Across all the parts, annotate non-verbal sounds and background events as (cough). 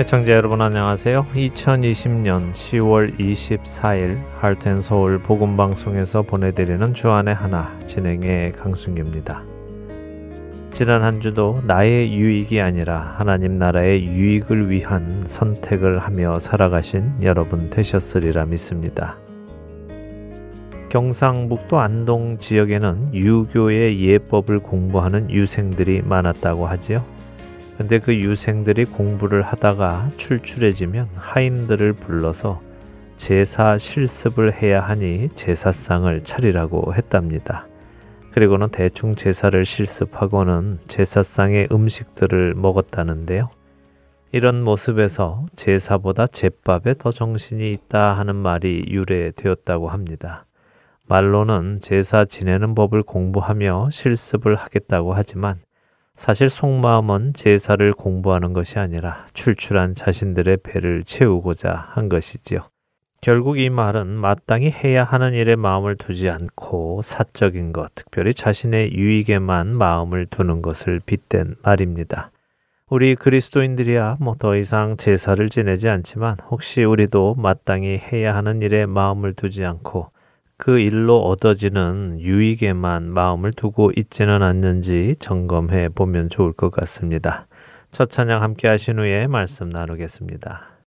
애청자 여러분 안녕하세요. 2020년 10월 24일 할텐서울 복음방송에서 보내드리는 주안의 하나 진행의 강승규입니다. 지난 한 주도 나의 유익이 아니라 하나님 나라의 유익을 위한 선택을 하며 살아가신 여러분 되셨으리라 믿습니다. 경상북도 안동 지역에는 유교의 예법을 공부하는 유생들이 많았다고 하지요. 근데 그 유생들이 공부를 하다가 출출해지면 하인들을 불러서 제사 실습을 해야 하니 제사상을 차리라고 했답니다. 그리고는 대충 제사를 실습하고는 제사상의 음식들을 먹었다는데요. 이런 모습에서 제사보다 제밥에 더 정신이 있다 하는 말이 유래되었다고 합니다. 말로는 제사 지내는 법을 공부하며 실습을 하겠다고 하지만 사실 속마음은 제사를 공부하는 것이 아니라 출출한 자신들의 배를 채우고자 한 것이지요. 결국 이 말은 마땅히 해야 하는 일에 마음을 두지 않고 사적인 것, 특별히 자신의 유익에만 마음을 두는 것을 빗댄 말입니다. 우리 그리스도인들이야 뭐 더 이상 제사를 지내지 않지만 혹시 우리도 마땅히 해야 하는 일에 마음을 두지 않고 그 일로 얻어지는 유익에만 마음을 두고 있지는 않는지 점검해 보면 좋을 것 같습니다. 첫 찬양 함께 하신 후에 말씀 나누겠습니다.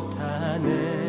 죄범한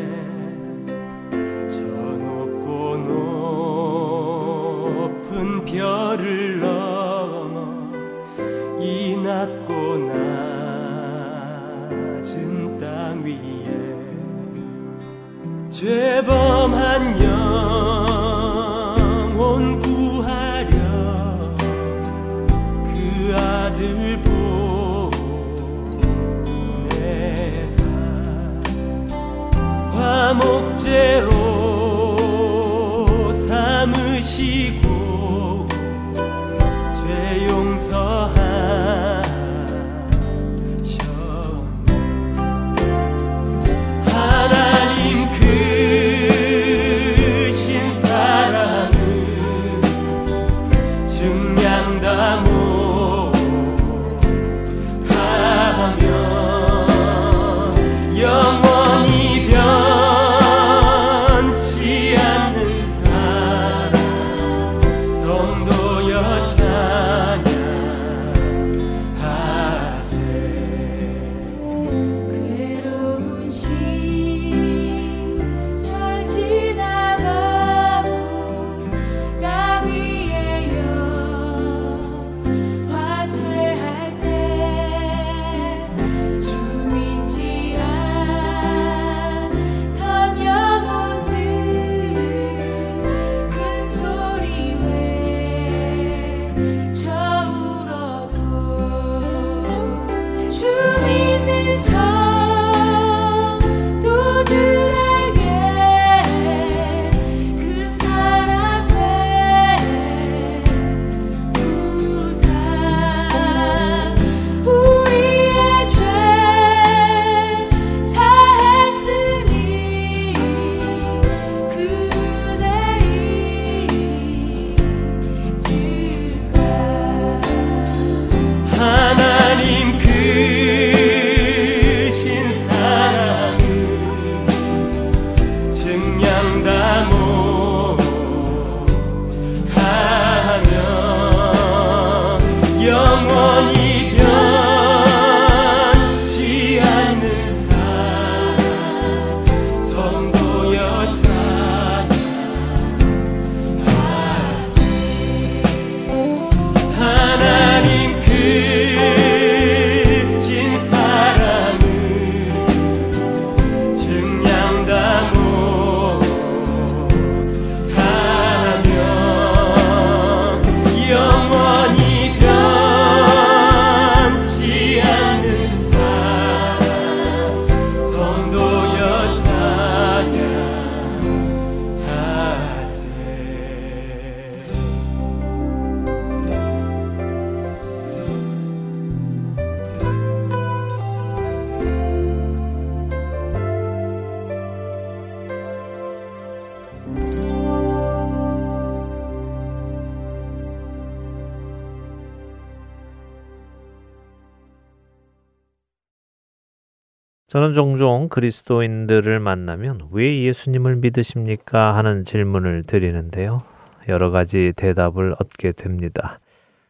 저는 종종 그리스도인들을 만나면 왜 예수님을 믿으십니까? 하는 질문을 드리는데요. 여러 가지 대답을 얻게 됩니다.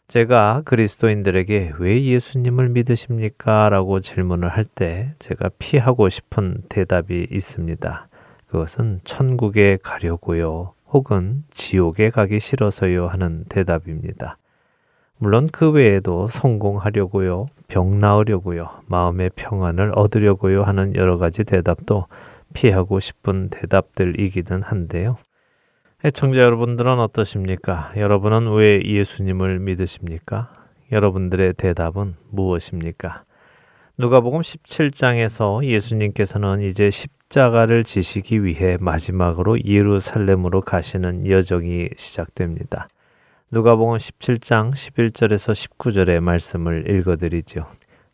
제가 그리스도인들에게 왜 예수님을 믿으십니까? 라고 질문을 할 때 제가 피하고 싶은 대답이 있습니다. 그것은 천국에 가려고요. 혹은 지옥에 가기 싫어서요 하는 대답입니다. 물론 그 외에도 성공하려고요, 병 나으려고요, 마음의 평안을 얻으려고요 하는 여러 가지 대답도 피하고 싶은 대답들이기는 한데요. 애청자 여러분들은 어떠십니까? 여러분은 왜 예수님을 믿으십니까? 여러분들의 대답은 무엇입니까? 누가복음 17장에서 예수님께서는 이제 십자가를 지시기 위해 마지막으로 예루살렘으로 가시는 여정이 시작됩니다. 누가복음 17장 11절에서 19절의 말씀을 읽어드리죠.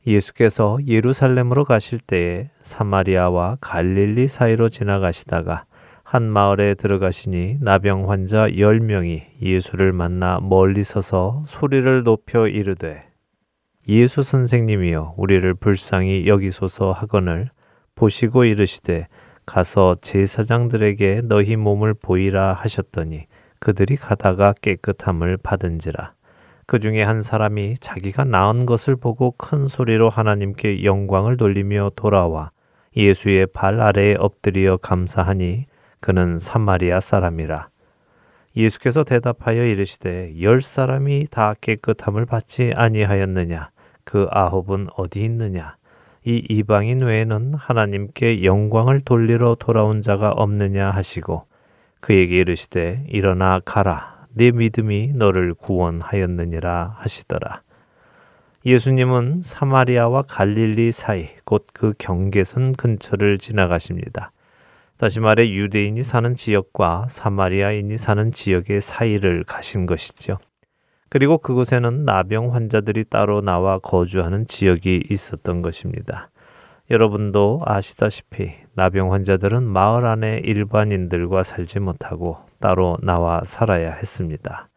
예수께서 예루살렘으로 가실 때에 사마리아와 갈릴리 사이로 지나가시다가 한 마을에 들어가시니 나병 환자 10명이 예수를 만나 멀리 서서 소리를 높여 이르되 예수 선생님이여 우리를 불쌍히 여기소서 하거늘 보시고 이르시되 가서 제사장들에게 너희 몸을 보이라 하셨더니 그들이 가다가 깨끗함을 받은지라. 그 중에 한 사람이 자기가 나은 것을 보고 큰 소리로 하나님께 영광을 돌리며 돌아와 예수의 발 아래에 엎드려 감사하니 그는 사마리아 사람이라. 예수께서 대답하여 이르시되 열 사람이 다 깨끗함을 받지 아니하였느냐 그 아홉은 어디 있느냐 이 이방인 외에는 하나님께 영광을 돌리러 돌아온 자가 없느냐 하시고 그에게 이르시되 일어나 가라 네 믿음이 너를 구원하였느니라 하시더라. 예수님은 사마리아와 갈릴리 사이 곧 그 경계선 근처를 지나가십니다. 다시 말해 유대인이 사는 지역과 사마리아인이 사는 지역의 사이를 가신 것이죠. 그리고 그곳에는 나병 환자들이 따로 나와 거주하는 지역이 있었던 것입니다. 여러분도 아시다시피 나병 환자들은 마을 안에 일반인들과 살지 못하고 따로 나와 살아야 했습니다.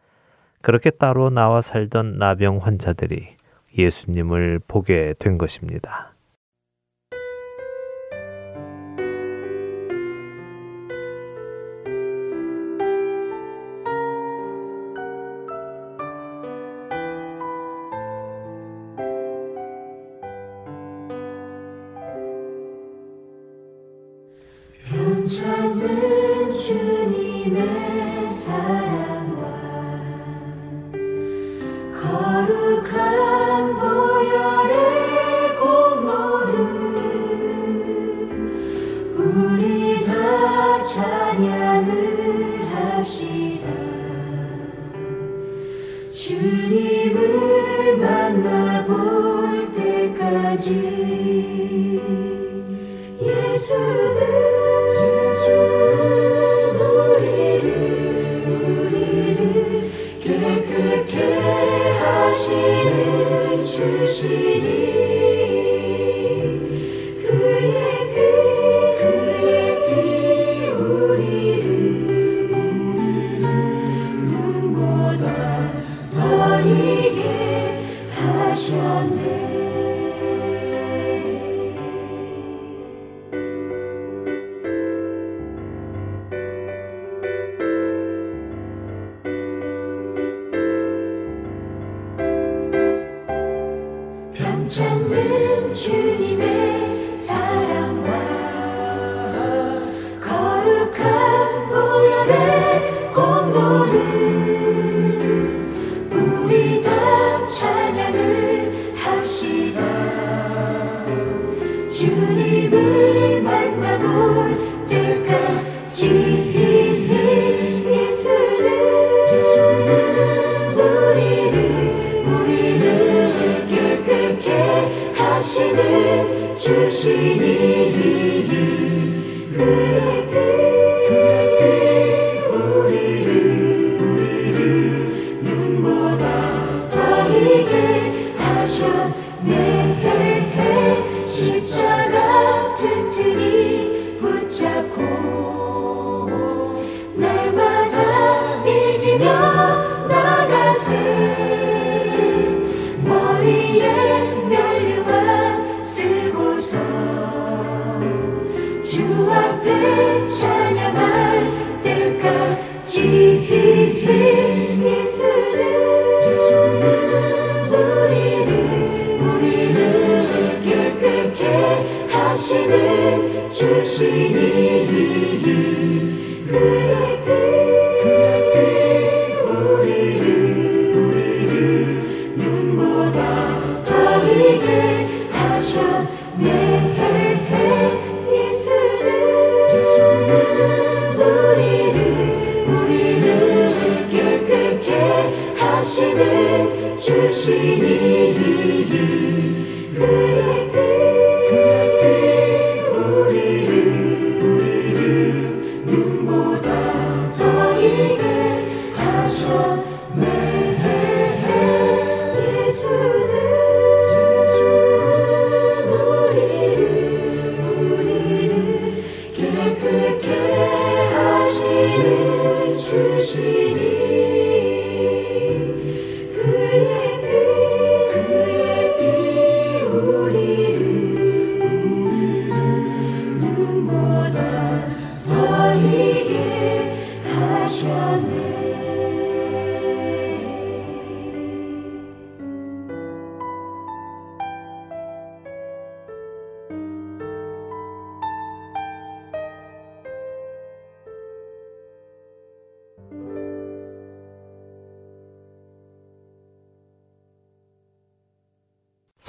그렇게 따로 나와 살던 나병 환자들이 예수님을 보게 된 것입니다. 사랑과 거룩한 하시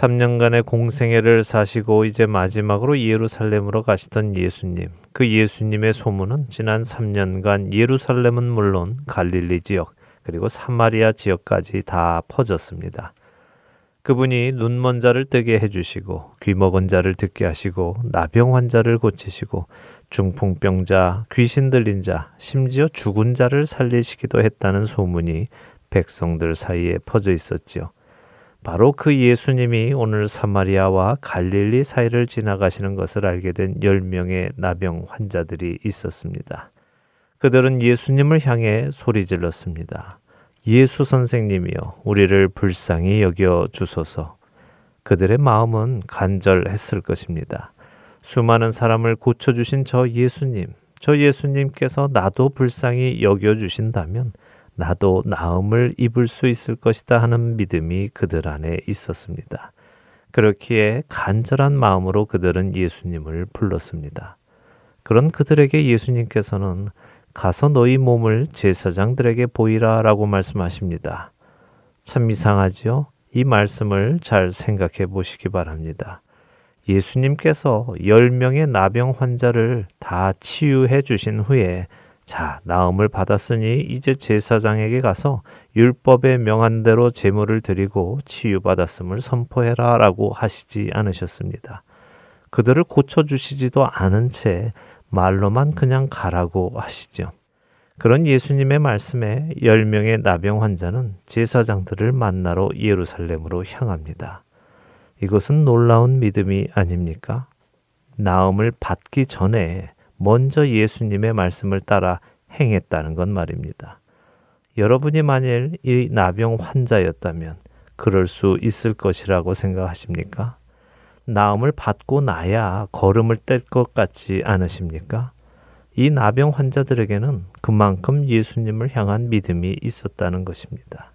3년간의 공생애를 사시고 이제 마지막으로 예루살렘으로 가시던 예수님. 그 예수님의 소문은 지난 3년간 예루살렘은 물론 갈릴리 지역 그리고 사마리아 지역까지 다 퍼졌습니다. 그분이 눈먼 자를 뜨게 해주시고 귀먹은 자를 듣게 하시고 나병 환자를 고치시고 중풍병자, 귀신 들린 자, 심지어 죽은 자를 살리시기도 했다는 소문이 백성들 사이에 퍼져 있었지요. 바로 그 예수님이 오늘 사마리아와 갈릴리 사이를 지나가시는 것을 알게 된 10명의 나병 환자들이 있었습니다. 그들은 예수님을 향해 소리 질렀습니다. 예수 선생님이여, 우리를 불쌍히 여겨 주소서. 그들의 마음은 간절했을 것입니다. 수많은 사람을 고쳐주신 저 예수님, 저 예수님께서 나도 불쌍히 여겨주신다면 나도 나음을 입을 수 있을 것이다 하는 믿음이 그들 안에 있었습니다. 그렇기에 간절한 마음으로 그들은 예수님을 불렀습니다. 그런 그들에게 예수님께서는 가서 너희 몸을 제사장들에게 보이라 라고 말씀하십니다. 참 이상하지요? 이 말씀을 잘 생각해 보시기 바랍니다. 예수님께서 10명의 나병 환자를 다 치유해 주신 후에 자, 나음을 받았으니 이제 제사장에게 가서 율법에 명한 대로 제물을 드리고 치유받았음을 선포해라 라고 하시지 않으셨습니다. 그들을 고쳐주시지도 않은 채 말로만 그냥 가라고 하시죠. 그런 예수님의 말씀에 10명의 나병 환자는 제사장들을 만나러 예루살렘으로 향합니다. 이것은 놀라운 믿음이 아닙니까? 나음을 받기 전에 먼저 예수님의 말씀을 따라 행했다는 건 말입니다. 여러분이 만일 이 나병 환자였다면 그럴 수 있을 것이라고 생각하십니까? 나음을 받고 나야 걸음을 뗄 것 같지 않으십니까? 이 나병 환자들에게는 그만큼 예수님을 향한 믿음이 있었다는 것입니다.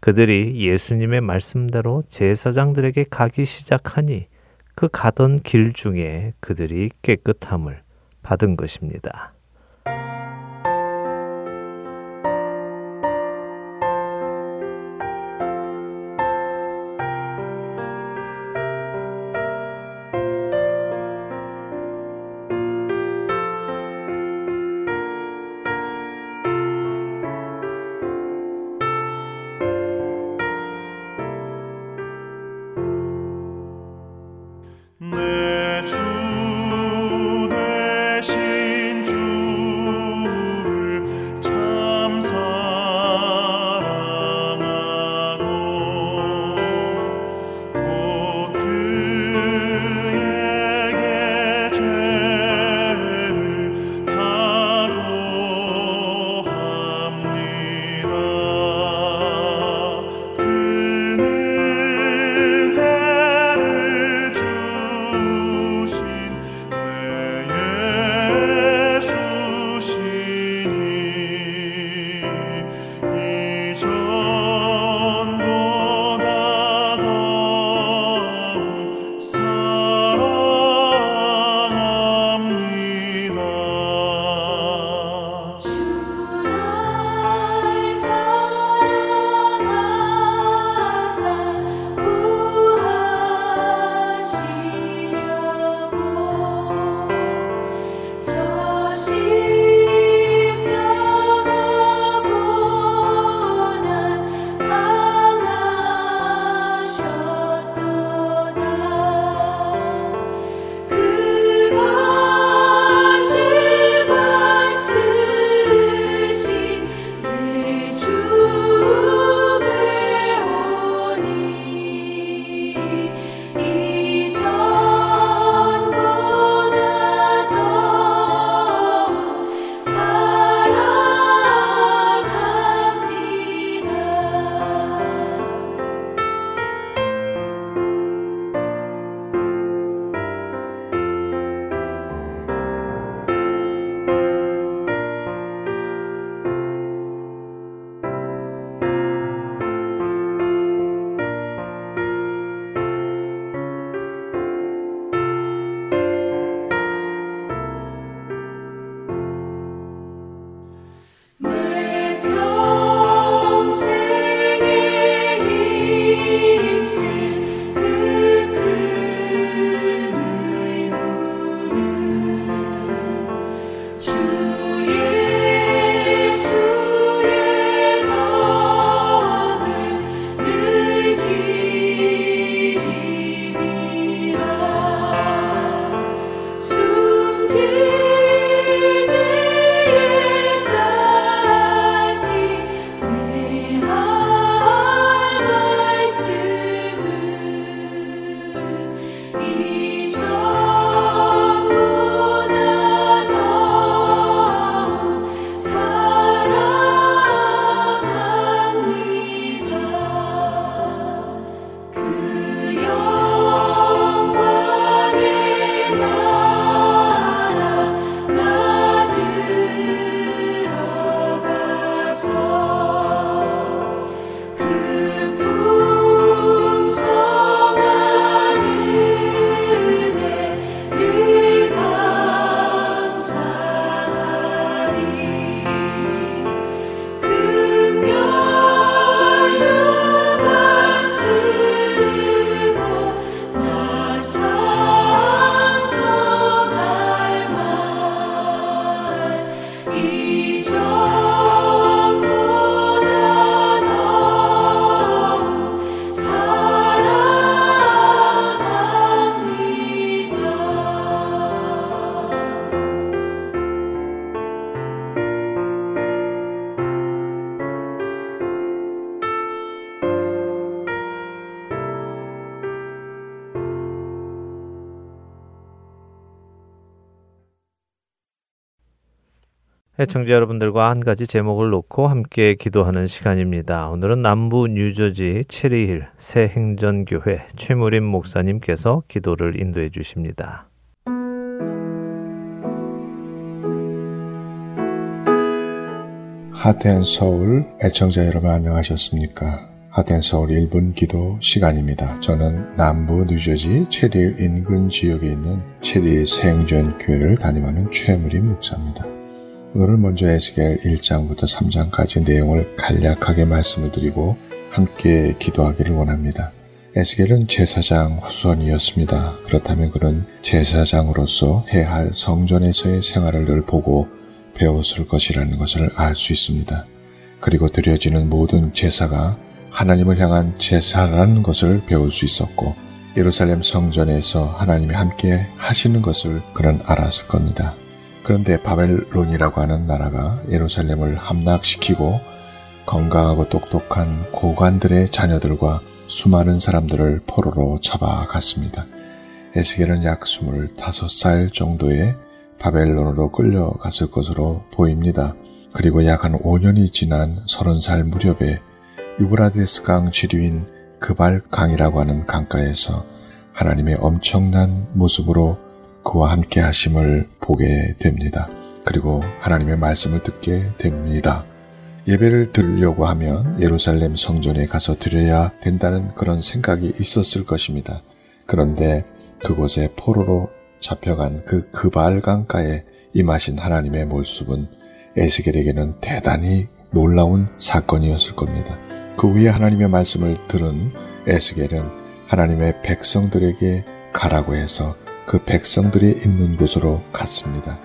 그들이 예수님의 말씀대로 제사장들에게 가기 시작하니 그 가던 길 중에 그들이 깨끗함을 받은 것입니다. 내 애청자 여러분들과 한 가지 제목을 놓고 함께 기도하는 시간입니다. 오늘은 남부 뉴저지 체리힐 새 행전교회 최무림 목사님께서 기도를 인도해 주십니다. 하트앤 서울 애청자 여러분 안녕하셨습니까? 하트앤 서울 1분 기도 시간입니다. 저는 남부 뉴저지 체리힐 인근 지역에 있는 체리힐 새 행전교회를 담임하는 최무림 목사입니다. 오늘은 먼저 에스겔 1장부터 3장까지 내용을 간략하게 말씀을 드리고 함께 기도하기를 원합니다. 에스겔은 제사장 후손이었습니다. 그렇다면 그는 제사장으로서 해야 할 성전에서의 생활을 늘 보고 배웠을 것이라는 것을 알 수 있습니다. 그리고 드려지는 모든 제사가 하나님을 향한 제사라는 것을 배울 수 있었고 예루살렘 성전에서 하나님이 함께 하시는 것을 그는 알았을 겁니다. 그런데 바벨론이라고 하는 나라가 예루살렘을 함락시키고 건강하고 똑똑한 고관들의 자녀들과 수많은 사람들을 포로로 잡아갔습니다. 에스겔은 약 25살 정도의 바벨론으로 끌려갔을 것으로 보입니다. 그리고 약 한 5년이 지난 30살 무렵에 유브라데스 강 지류인 그발 강이라고 하는 강가에서 하나님의 엄청난 모습으로 그와 함께 하심을 보게 됩니다. 그리고 하나님의 말씀을 듣게 됩니다. 예배를 드리려고 하면 예루살렘 성전에 가서 드려야 된다는 그런 생각이 있었을 것입니다. 그런데 그곳에 포로로 잡혀간 그 그발강가에 임하신 하나님의 모습은 에스겔에게는 대단히 놀라운 사건이었을 겁니다. 그 위에 하나님의 말씀을 들은 에스겔은 하나님의 백성들에게 가라고 해서 그 백성들이 있는 곳으로 갔습니다.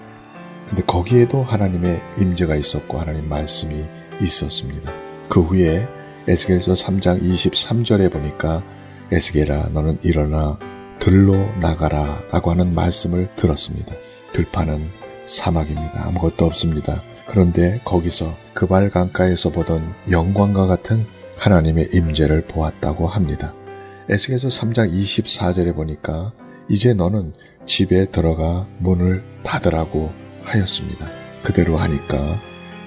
근데 거기에도 하나님의 임재가 있었고 하나님 말씀이 있었습니다. 그 후에 에스겔서 3장 23절에 보니까 에스겔아 너는 일어나 들로 나가라 라고 하는 말씀을 들었습니다. 들판은 사막입니다. 아무것도 없습니다. 그런데 거기서 그발 강가에서 보던 영광과 같은 하나님의 임재를 보았다고 합니다. 에스겔서 3장 24절에 보니까 이제 너는 집에 들어가 문을 닫으라고 하였습니다. 그대로 하니까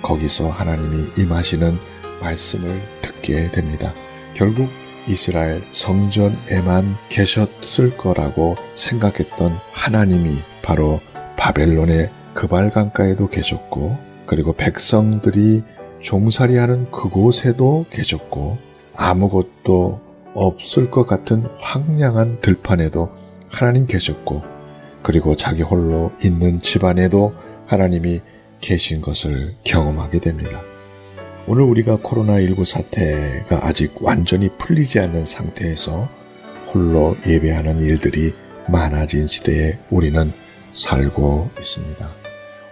거기서 하나님이 임하시는 말씀을 듣게 됩니다. 결국 이스라엘 성전에만 계셨을 거라고 생각했던 하나님이 바로 바벨론의 그발강가에도 계셨고 그리고 백성들이 종살이하는 그곳에도 계셨고 아무것도 없을 것 같은 황량한 들판에도 하나님 계셨고 그리고 자기 홀로 있는 집안에도 하나님이 계신 것을 경험하게 됩니다. 오늘 우리가 코로나19 사태가 아직 완전히 풀리지 않는 상태에서 홀로 예배하는 일들이 많아진 시대에 우리는 살고 있습니다.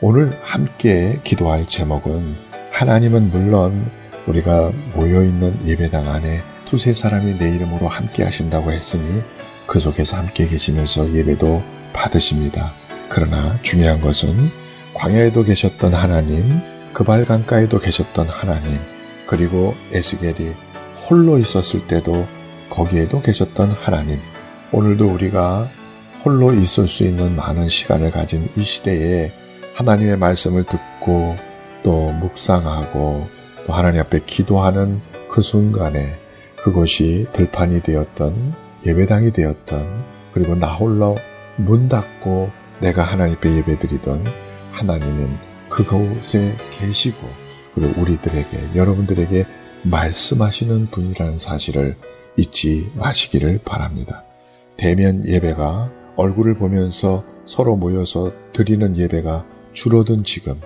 오늘 함께 기도할 제목은 하나님은 물론 우리가 모여있는 예배당 안에 두세 사람이 내 이름으로 함께 하신다고 했으니 그 속에서 함께 계시면서 예배도 받으십니다. 그러나 중요한 것은 광야에도 계셨던 하나님, 그발강가에도 계셨던 하나님, 그리고 에스겔이 홀로 있었을 때도 거기에도 계셨던 하나님. 오늘도 우리가 홀로 있을 수 있는 많은 시간을 가진 이 시대에 하나님의 말씀을 듣고 또 묵상하고 또 하나님 앞에 기도하는 그 순간에 그것이 들판이 되었던 예배당이 되었던 그리고 나 홀로 문 닫고 내가 하나님 앞에 예배드리던 하나님은 그곳에 계시고 그리고 우리들에게 여러분들에게 말씀하시는 분이라는 사실을 잊지 마시기를 바랍니다. 대면 예배가 얼굴을 보면서 서로 모여서 드리는 예배가 줄어든 지금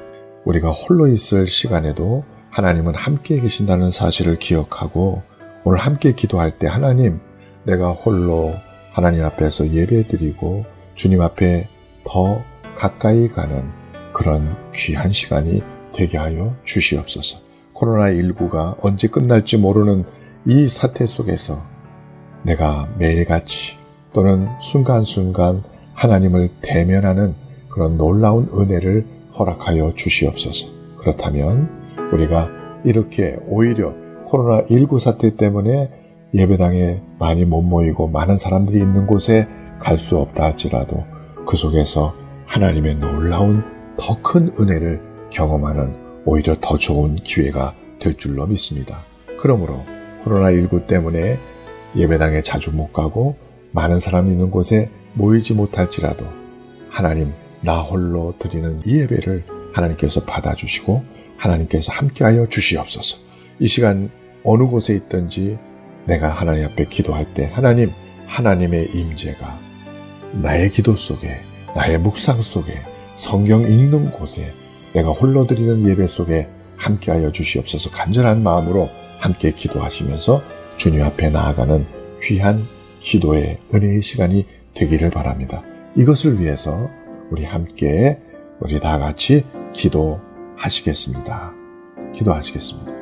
우리가 홀로 있을 시간에도 하나님은 함께 계신다는 사실을 기억하고 오늘 함께 기도할 때 하나님 내가 홀로 하나님 앞에서 예배드리고 주님 앞에 더 가까이 가는 그런 귀한 시간이 되게 하여 주시옵소서. 코로나19가 언제 끝날지 모르는 이 사태 속에서 내가 매일같이 또는 순간순간 하나님을 대면하는 그런 놀라운 은혜를 허락하여 주시옵소서. 그렇다면 우리가 이렇게 오히려 코로나19 사태 때문에 예배당에 많이 못 모이고 많은 사람들이 있는 곳에 갈 수 없다 할지라도 그 속에서 하나님의 놀라운 더 큰 은혜를 경험하는 오히려 더 좋은 기회가 될 줄로 믿습니다. 그러므로 코로나19 때문에 예배당에 자주 못 가고 많은 사람 있는 곳에 모이지 못할지라도 하나님 나 홀로 드리는 이 예배를 하나님께서 받아주시고 하나님께서 함께하여 주시옵소서. 이 시간 어느 곳에 있든지 내가 하나님 앞에 기도할 때 하나님 하나님의 임재가 나의 기도 속에 나의 묵상 속에 성경 읽는 곳에 내가 홀로 드리는 예배 속에 함께하여 주시옵소서 간절한 마음으로 함께 기도하시면서 주님 앞에 나아가는 귀한 기도의 은혜의 시간이 되기를 바랍니다. 이것을 위해서 우리 함께 우리 다 같이 기도하시겠습니다. 기도하시겠습니다.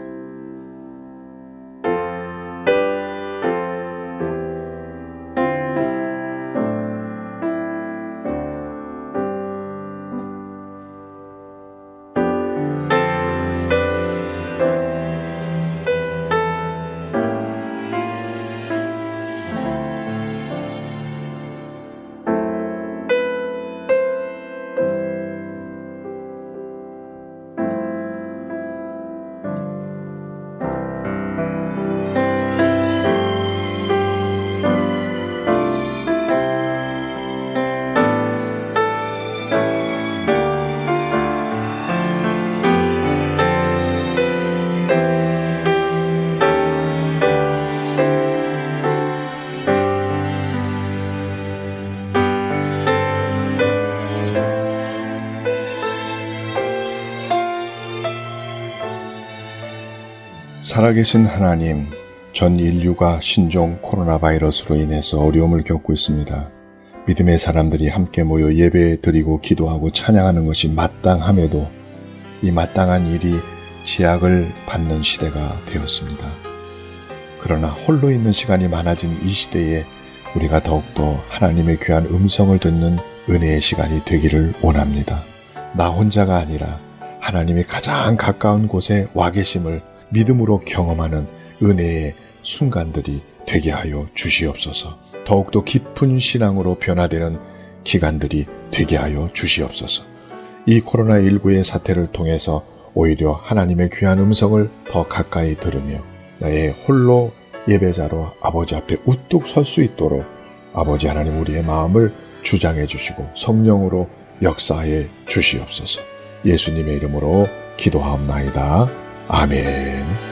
살아계신 하나님, 전 인류가 신종 코로나 바이러스로 인해서 어려움을 겪고 있습니다. 믿음의 사람들이 함께 모여 예배 드리고 기도하고 찬양하는 것이 마땅함에도 이 마땅한 일이 제약을 받는 시대가 되었습니다. 그러나 홀로 있는 시간이 많아진 이 시대에 우리가 더욱더 하나님의 귀한 음성을 듣는 은혜의 시간이 되기를 원합니다. 나 혼자가 아니라 하나님이 가장 가까운 곳에 와 계심을 믿음으로 경험하는 은혜의 순간들이 되게 하여 주시옵소서. 더욱더 깊은 신앙으로 변화되는 기간들이 되게 하여 주시옵소서. 이 코로나19의 사태를 통해서 오히려 하나님의 귀한 음성을 더 가까이 들으며 나의 홀로 예배자로 아버지 앞에 우뚝 설 수 있도록 아버지 하나님 우리의 마음을 주장해 주시고 성령으로 역사해 주시옵소서. 예수님의 이름으로 기도하옵나이다. 아멘.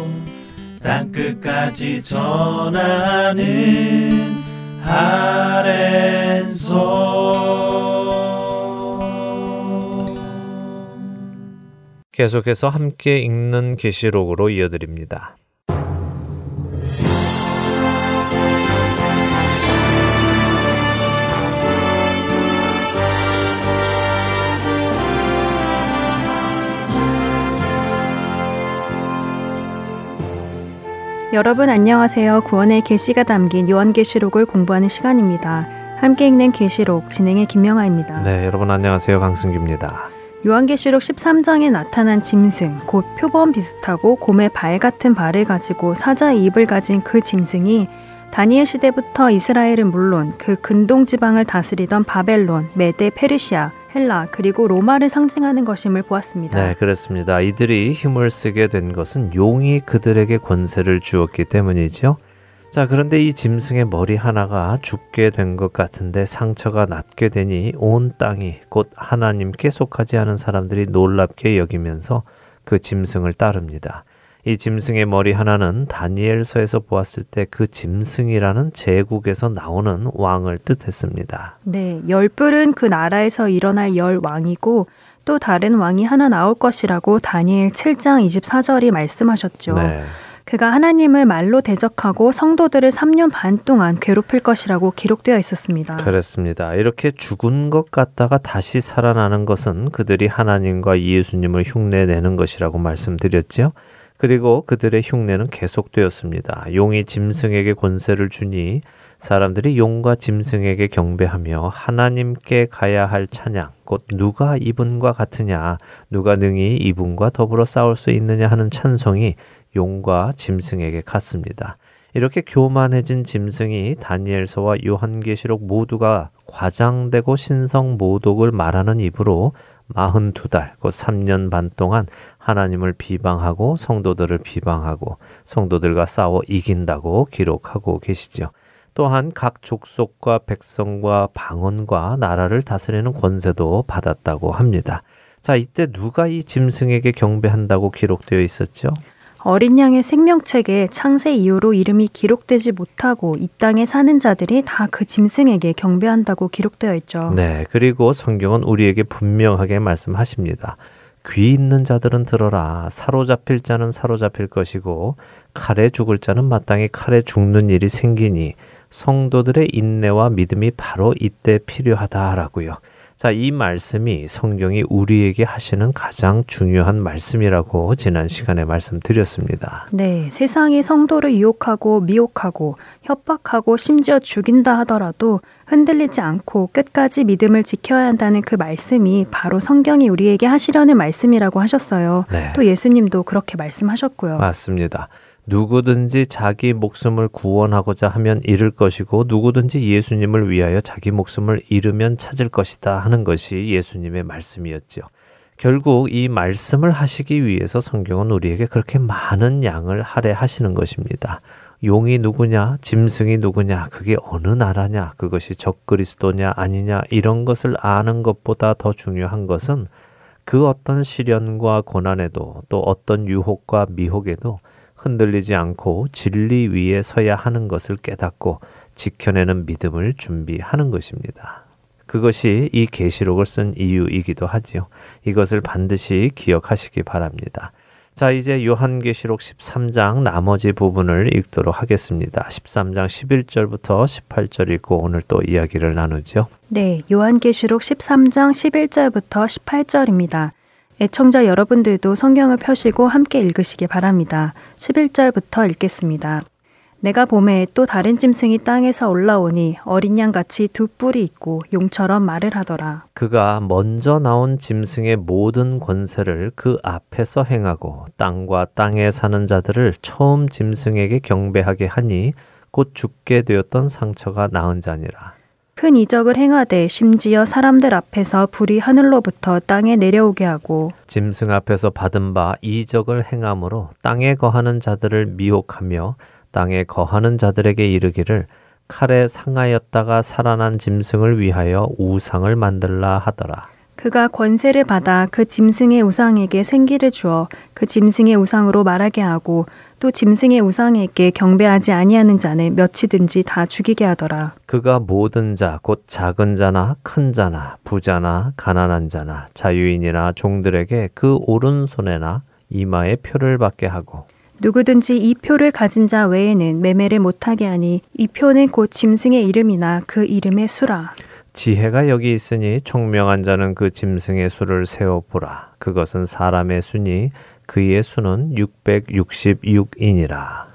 땅끝까지 전하는 아랜소 계속해서 함께 읽는 계시록으로 이어드립니다. 여러분 안녕하세요. 구원의 계시가 담긴 요한계시록을 공부하는 시간입니다. 함께 읽는 계시록 진행의 김명아입니다. 네, 여러분 안녕하세요. 강승규입니다. 요한계시록 13장에 나타난 짐승, 곧 표범 비슷하고 곰의 발 같은 발을 가지고 사자의 입을 가진 그 짐승이 다니엘 시대부터 이스라엘은 물론 그 근동 지방을 다스리던 바벨론, 메데, 페르시아, 헬라 그리고 로마를 상징하는 것임을 보았습니다. 네, 그렇습니다. 이들이 힘을 쓰게 된 것은 용이 그들에게 권세를 주었기 때문이죠. 자, 그런데 이 짐승의 머리 하나가 죽게 된 것 같은데 상처가 낫게 되니 온 땅이 곧 하나님께 속하지 않은 사람들이 놀랍게 여기면서 그 짐승을 따릅니다. 이 짐승의 머리 하나는 다니엘서에서 보았을 때 그 짐승이라는 제국에서 나오는 왕을 뜻했습니다. 네, 열불은 그 나라에서 일어날 열 왕이고 또 다른 왕이 하나 나올 것이라고 다니엘 7장 24절이 말씀하셨죠. 네. 그가 하나님을 말로 대적하고 성도들을 3년 반 동안 괴롭힐 것이라고 기록되어 있었습니다. 그렇습니다. 이렇게 죽은 것 같다가 다시 살아나는 것은 그들이 하나님과 예수님을 흉내내는 것이라고 말씀드렸죠. 그리고 그들의 흉내는 계속되었습니다. 용이 짐승에게 권세를 주니 사람들이 용과 짐승에게 경배하며 하나님께 가야 할 찬양, 곧 누가 이분과 같으냐, 누가 능히 이분과 더불어 싸울 수 있느냐 하는 찬송이 용과 짐승에게 갔습니다. 이렇게 교만해진 짐승이 다니엘서와 요한계시록 모두가 과장되고 신성 모독을 말하는 입으로 42달, 곧 3년 반 동안 하나님을 비방하고 성도들을 비방하고 성도들과 싸워 이긴다고 기록하고 계시죠. 또한 각 족속과 백성과 방언과 나라를 다스리는 권세도 받았다고 합니다. 자, 이때 누가 이 짐승에게 경배한다고 기록되어 있었죠? 어린 양의 생명책에 창세 이후로 이름이 기록되지 못하고 이 땅에 사는 자들이 다 그 짐승에게 경배한다고 기록되어 있죠. 네, 그리고 성경은 우리에게 분명하게 말씀하십니다. 귀 있는 자들은 들어라. 사로잡힐 자는 사로잡힐 것이고 칼에 죽을 자는 마땅히 칼에 죽는 일이 생기니 성도들의 인내와 믿음이 바로 이때 필요하다라고요. 자, 이 말씀이 성경이 우리에게 하시는 가장 중요한 말씀이라고 지난 시간에 말씀드렸습니다. 네, 세상이 성도를 유혹하고 미혹하고 협박하고 심지어 죽인다 하더라도 흔들리지 않고 끝까지 믿음을 지켜야 한다는 그 말씀이 바로 성경이 우리에게 하시려는 말씀이라고 하셨어요. 네. 또 예수님도 그렇게 말씀하셨고요. 맞습니다. 누구든지 자기 목숨을 구원하고자 하면 잃을 것이고 누구든지 예수님을 위하여 자기 목숨을 잃으면 찾을 것이다 하는 것이 예수님의 말씀이었죠. 결국 이 말씀을 하시기 위해서 성경은 우리에게 그렇게 많은 양을 할애하시는 것입니다. 용이 누구냐, 짐승이 누구냐, 그게 어느 나라냐, 그것이 적그리스도냐 아니냐 이런 것을 아는 것보다 더 중요한 것은 그 어떤 시련과 고난에도 또 어떤 유혹과 미혹에도 흔들리지 않고 진리 위에 서야 하는 것을 깨닫고 지켜내는 믿음을 준비하는 것입니다. 그것이 이 계시록을 쓴 이유이기도 하지요. 이것을 반드시 기억하시기 바랍니다. 자, 이제 요한계시록 13장 나머지 부분을 읽도록 하겠습니다. 13장 11절부터 18절 읽고 오늘 또 이야기를 나누죠. 네, 요한계시록 13장 11절부터 18절입니다. 애청자 여러분들도 성경을 펴시고 함께 읽으시기 바랍니다. 11절부터 읽겠습니다. 내가 봄에 또 다른 짐승이 땅에서 올라오니 어린 양 같이 두 뿔이 있고 용처럼 말을 하더라. 그가 먼저 나온 짐승의 모든 권세를 그 앞에서 행하고 땅과 땅에 사는 자들을 처음 짐승에게 경배하게 하니 곧 죽게 되었던 상처가 나은 자니라. 큰 이적을 행하되 심지어 사람들 앞에서 불이 하늘로부터 땅에 내려오게 하고 짐승 앞에서 받은 바 이적을 행함으로 땅에 거하는 자들을 미혹하며 땅에 거하는 자들에게 이르기를 칼에 상하였다가 살아난 짐승을 위하여 우상을 만들라 하더라. 그가 권세를 받아 그 짐승의 우상에게 생기를 주어 그 짐승의 우상으로 말하게 하고 또 짐승의 우상에게 경배하지 아니하는 자는 몇이든지 다 죽이게 하더라. 그가 모든 자, 곧 작은 자나 큰 자나 부자나 가난한 자나 자유인이나 종들에게 그 오른손에나 이마에 표를 받게 하고 누구든지 이 표를 가진 자 외에는 매매를 못하게 하니 이 표는 곧 짐승의 이름이나 그 이름의 수라. 지혜가 여기 있으니 총명한 자는 그 짐승의 수를 세어 보라. 그것은 사람의 수니 그의 수는 666이니라.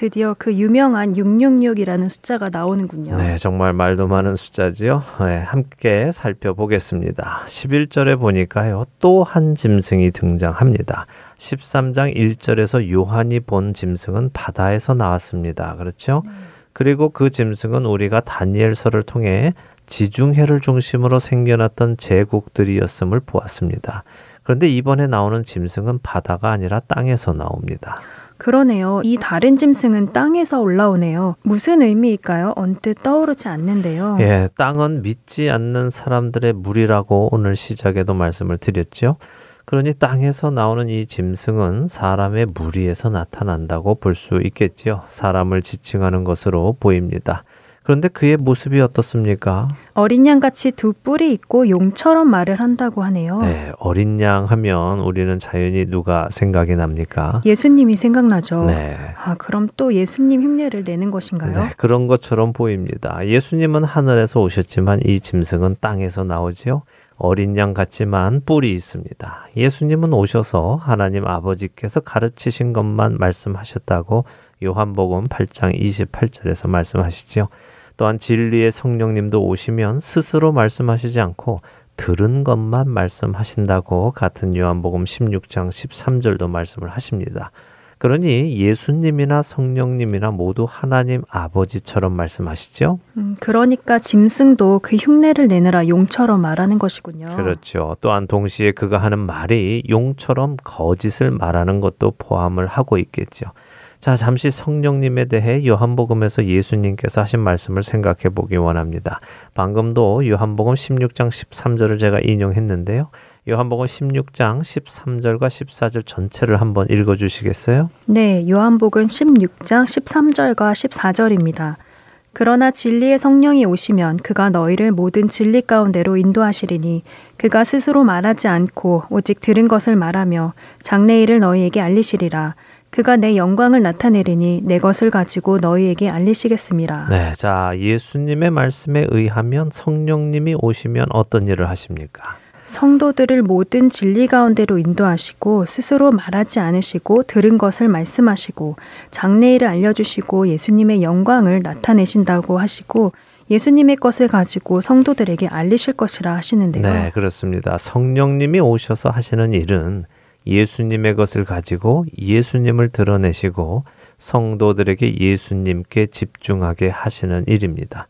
드디어 그 유명한 666이라는 숫자가 나오는군요. 네, 정말 말도 많은 숫자지요. 네, 함께 살펴보겠습니다. 11절에 보니까요, 또 한 짐승이 등장합니다. 13장 1절에서 요한이 본 짐승은 바다에서 나왔습니다. 그렇죠? 그리고 그 짐승은 우리가 다니엘서를 통해 지중해를 중심으로 생겨났던 제국들이었음을 보았습니다. 그런데 이번에 나오는 짐승은 바다가 아니라 땅에서 나옵니다. 그러네요. 이 다른 짐승은 땅에서 올라오네요. 무슨 의미일까요? 언뜻 떠오르지 않는데요. 예, 땅은 믿지 않는 사람들의 물이라고 오늘 시작에도 말씀을 드렸죠. 그러니 땅에서 나오는 이 짐승은 사람의 무리에서 나타난다고 볼 수 있겠지요. 사람을 지칭하는 것으로 보입니다. 그런데 그의 모습이 어떻습니까? 어린 양 같이 두 뿔이 있고 용처럼 말을 한다고 하네요. 네, 어린 양 하면 우리는 자연히 누가 생각이 납니까? 예수님이 생각나죠. 네. 아, 그럼 또 예수님 흉내를 내는 것인가요? 네, 그런 것처럼 보입니다. 예수님은 하늘에서 오셨지만 이 짐승은 땅에서 나오지요. 어린 양 같지만 뿔이 있습니다. 예수님은 오셔서 하나님 아버지께서 가르치신 것만 말씀하셨다고 요한복음 8장 28절에서 말씀하시죠. 또한 진리의 성령님도 오시면 스스로 말씀하시지 않고 들은 것만 말씀하신다고 같은 요한복음 16장 13절도 말씀을 하십니다. 그러니 예수님이나 성령님이나 모두 하나님 아버지처럼 말씀하시죠? 음, 그러니까 짐승도 그 흉내를 내느라 용처럼 말하는 것이군요. 그렇죠. 또한 동시에 그가 하는 말이 용처럼 거짓을 말하는 것도 포함을 하고 있겠죠. 자, 잠시 성령님에 대해 요한복음에서 예수님께서 하신 말씀을 생각해 보기 원합니다. 방금도 요한복음 16장 13절을 제가 인용했는데요. 요한복음 16장 13절과 14절 전체를 한번 읽어 주시겠어요? 네, 요한복음 16장 13절과 14절입니다. 그러나 진리의 성령이 오시면 그가 너희를 모든 진리 가운데로 인도하시리니 그가 스스로 말하지 않고 오직 들은 것을 말하며 장래일을 너희에게 알리시리라. 그가 내 영광을 나타내리니 내 것을 가지고 너희에게 알리시겠습니다. 네, 자, 예수님의 말씀에 의하면 성령님이 오시면 어떤 일을 하십니까? 성도들을 모든 진리 가운데로 인도하시고 스스로 말하지 않으시고 들은 것을 말씀하시고 장래일을 알려주시고 예수님의 영광을 나타내신다고 하시고 예수님의 것을 가지고 성도들에게 알리실 것이라 하시는데요. 네, 그렇습니다. 성령님이 오셔서 하시는 일은 예수님의 것을 가지고 예수님을 드러내시고 성도들에게 예수님께 집중하게 하시는 일입니다.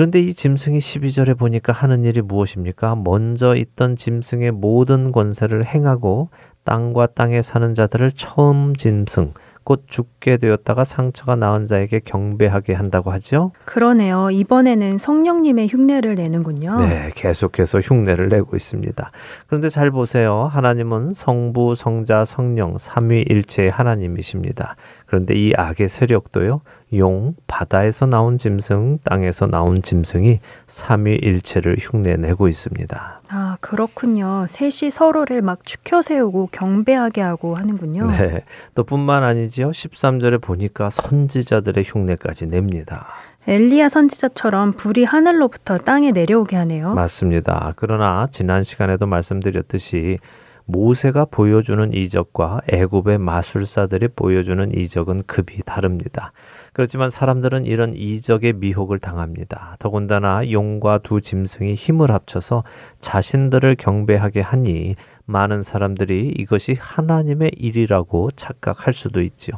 그런데 이 짐승이 12절에 보니까 하는 일이 무엇입니까? 먼저 있던 짐승의 모든 권세를 행하고 땅과 땅에 사는 자들을 처음 짐승, 곧 죽게 되었다가 상처가 나은 자에게 경배하게 한다고 하죠. 그러네요. 이번에는 성령님의 흉내를 내는군요. 네, 계속해서 흉내를 내고 있습니다. 그런데 잘 보세요. 하나님은 성부, 성자, 성령, 삼위일체의 하나님이십니다. 그런데 이 악의 세력도요. 용, 바다에서 나온 짐승, 땅에서 나온 짐승이 삼위일체를 흉내내고 있습니다. 아, 그렇군요. 셋이 서로를 막 추켜 세우고 경배하게 하고 하는군요. 네. 또 뿐만 아니지요. 13절에 보니까 선지자들의 흉내까지 냅니다. 엘리야 선지자처럼 불이 하늘로부터 땅에 내려오게 하네요. 맞습니다. 그러나 지난 시간에도 말씀드렸듯이 모세가 보여주는 이적과 애굽의 마술사들이 보여주는 이적은 급이 다릅니다. 그렇지만 사람들은 이런 이적의 미혹을 당합니다. 더군다나 용과 두 짐승이 힘을 합쳐서 자신들을 경배하게 하니 많은 사람들이 이것이 하나님의 일이라고 착각할 수도 있지요.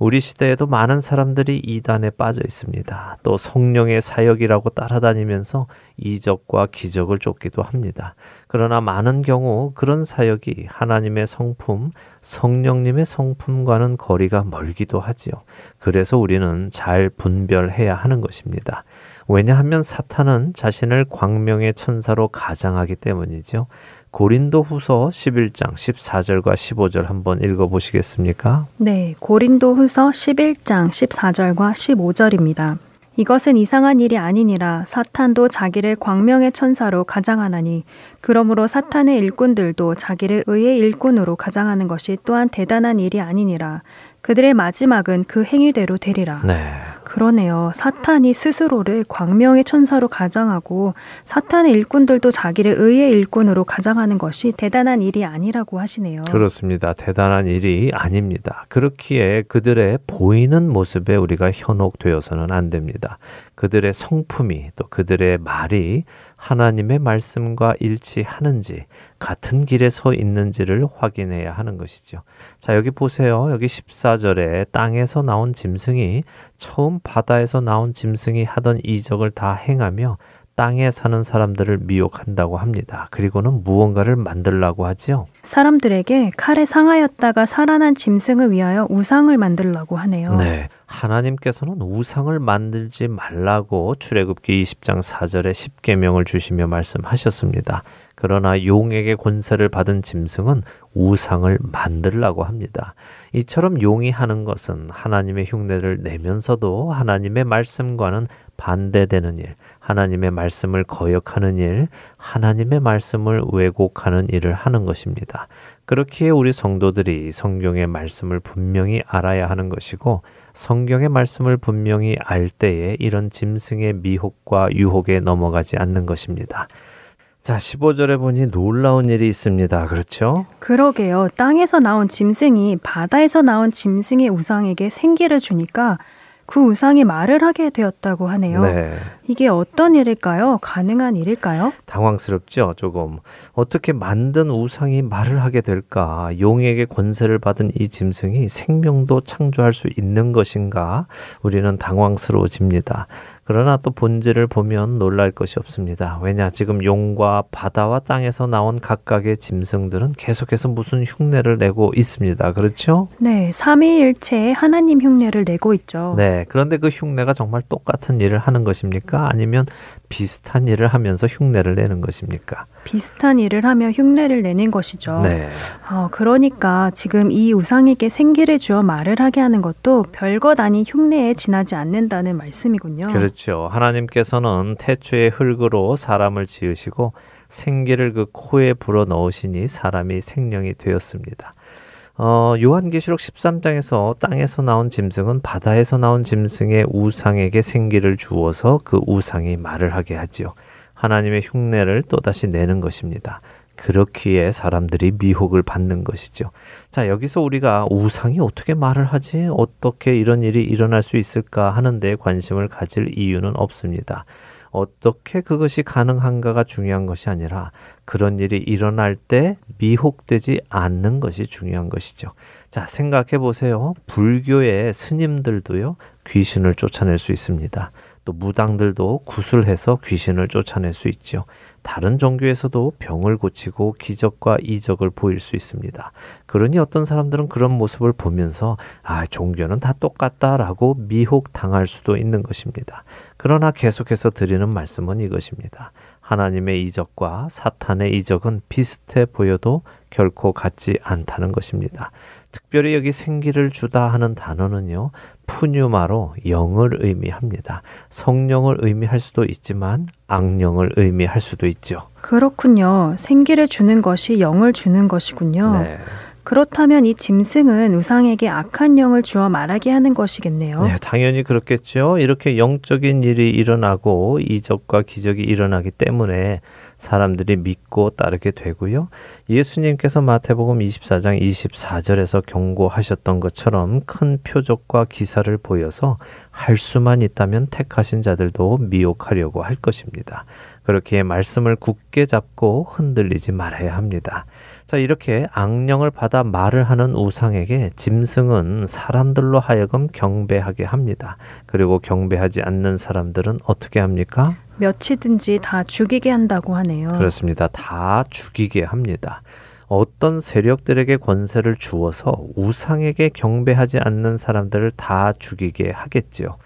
우리 시대에도 많은 사람들이 이단에 빠져 있습니다. 또 성령의 사역이라고 따라다니면서 이적과 기적을 쫓기도 합니다. 그러나 많은 경우 그런 사역이 하나님의 성품, 성령님의 성품과는 거리가 멀기도 하지요. 그래서 우리는 잘 분별해야 하는 것입니다. 왜냐하면 사탄은 자신을 광명의 천사로 가장하기 때문이죠. 고린도 후서 11장 14절과 15절 한번 읽어 보시겠습니까? 네, 고린도 후서 11장 14절과 15절입니다. 이것은 이상한 일이 아니니라 사탄도 자기를 광명의 천사로 가장하나니 그러므로 사탄의 일꾼들도 자기를 의의 일꾼으로 가장하는 것이 또한 대단한 일이 아니니라 그들의 마지막은 그 행위대로 되리라. 네. 그러네요. 사탄이 스스로를 광명의 천사로 가장하고 사탄의 일꾼들도 자기를 의의 일꾼으로 가장하는 것이 대단한 일이 아니라고 하시네요. 그렇습니다. 대단한 일이 아닙니다. 그렇기에 그들의 보이는 모습에 우리가 현혹되어서는 안 됩니다. 그들의 성품이 또 그들의 말이 하나님의 말씀과 일치하는지 같은 길에 서 있는지를 확인해야 하는 것이죠. 자, 여기 보세요. 여기 14절에 땅에서 나온 짐승이 처음 바다에서 나온 짐승이 하던 이적을 다 행하며 땅에 사는 사람들을 미혹한다고 합니다. 그리고는 무언가를 만들라고 하지요. 사람들에게 칼에 상하였다가 살아난 짐승을 위하여 우상을 만들라고 하네요. 네. 하나님께서는 우상을 만들지 말라고 출애굽기 20장 4절에 10계명을 주시며 말씀하셨습니다. 그러나 용에게 권세를 받은 짐승은 우상을 만들라고 합니다. 이처럼 용이 하는 것은 하나님의 흉내를 내면서도 하나님의 말씀과는 반대되는 일, 하나님의 말씀을 거역하는 일, 하나님의 말씀을 왜곡하는 일을 하는 것입니다. 그렇기에 우리 성도들이 성경의 말씀을 분명히 알아야 하는 것이고 성경의 말씀을 분명히 알 때에 이런 짐승의 미혹과 유혹에 넘어가지 않는 것입니다. 자, 15절에 보니 놀라운 일이 있습니다. 그렇죠? 그러게요. 땅에서 나온 짐승이 바다에서 나온 짐승의 우상에게 생기를 주니까 그 우상이 말을 하게 되었다고 하네요. 네. 이게 어떤 일일까요? 가능한 일일까요? 당황스럽죠, 조금. 어떻게 만든 우상이 말을 하게 될까? 용에게 권세를 받은 이 짐승이 생명도 창조할 수 있는 것인가? 우리는 당황스러워집니다. 그러나 또 본질을 보면 놀랄 것이 없습니다. 왜냐? 지금 용과 바다와 땅에서 나온 각각의 짐승들은 계속해서 무슨 흉내를 내고 있습니다. 그렇죠? 네, 삼위일체의 하나님 흉내를 내고 있죠. 네. 그런데 그 흉내가 정말 똑같은 일을 하는 것입니까? 아니면 비슷한 일을 하면서 흉내를 내는 것입니까? 비슷한 일을 하며 흉내를 내는 것이죠. 네. 어, 그러니까 지금 이 우상에게 생기를 주어 말을 하게 하는 것도 별것 아닌 흉내에 지나지 않는다는 말씀이군요. 그렇죠. 하나님께서는 태초의 흙으로 사람을 지으시고 생기를 그 코에 불어 넣으시니 사람이 생명이 되었습니다. 어, 요한계시록 13장에서 땅에서 나온 짐승은 바다에서 나온 짐승의 우상에게 생기를 주어서 그 우상이 말을 하게 하지요. 하나님의 흉내를 또다시 내는 것입니다. 그렇기에 사람들이 미혹을 받는 것이죠. 자, 여기서 우리가 우상이 어떻게 말을 하지? 어떻게 이런 일이 일어날 수 있을까 하는데 관심을 가질 이유는 없습니다. 어떻게 그것이 가능한가가 중요한 것이 아니라 그런 일이 일어날 때 미혹되지 않는 것이 중요한 것이죠. 자, 생각해 보세요. 불교의 스님들도요, 귀신을 쫓아낼 수 있습니다. 또 무당들도 구슬해서 귀신을 쫓아낼 수 있죠. 다른 종교에서도 병을 고치고 기적과 이적을 보일 수 있습니다. 그러니 어떤 사람들은 그런 모습을 보면서 아, 종교는 다 똑같다라고 미혹 당할 수도 있는 것입니다. 그러나 계속해서 드리는 말씀은 이것입니다. 하나님의 이적과 사탄의 이적은 비슷해 보여도 결코 같지 않다는 것입니다. 특별히 여기 생기를 주다 하는 단어는요, 푸뉴마로 영을 의미합니다. 성령을 의미할 수도 있지만 악령을 의미할 수도 있죠. 그렇군요. 생기를 주는 것이 영을 주는 것이군요. 네. 그렇다면 이 짐승은 우상에게 악한 영을 주어 말하게 하는 것이겠네요. 네, 당연히 그렇겠죠. 이렇게 영적인 일이 일어나고 이적과 기적이 일어나기 때문에 사람들이 믿고 따르게 되고요. 예수님께서 마태복음 24장 24절에서 경고하셨던 것처럼 큰 표적과 기사를 보여서 할 수만 있다면 택하신 자들도 미혹하려고 할 것입니다. 그렇게 말씀을 굳게 잡고 흔들리지 말아야 합니다. 자, 이렇게 악령을 받아 말을 하는 우상에게 짐승은 사람들로 하여금 경배하게 합니다. 그리고 경배하지 않는 사람들은 어떻게 합니까? 며치든지 다 죽이게 한다고 하네요. 그렇습니다. 다 죽이게 합니다. 어떤 세력들에게 권세를 주어서 우상에게 경배하지 않는 사람들을 다 죽이게 하겠지요.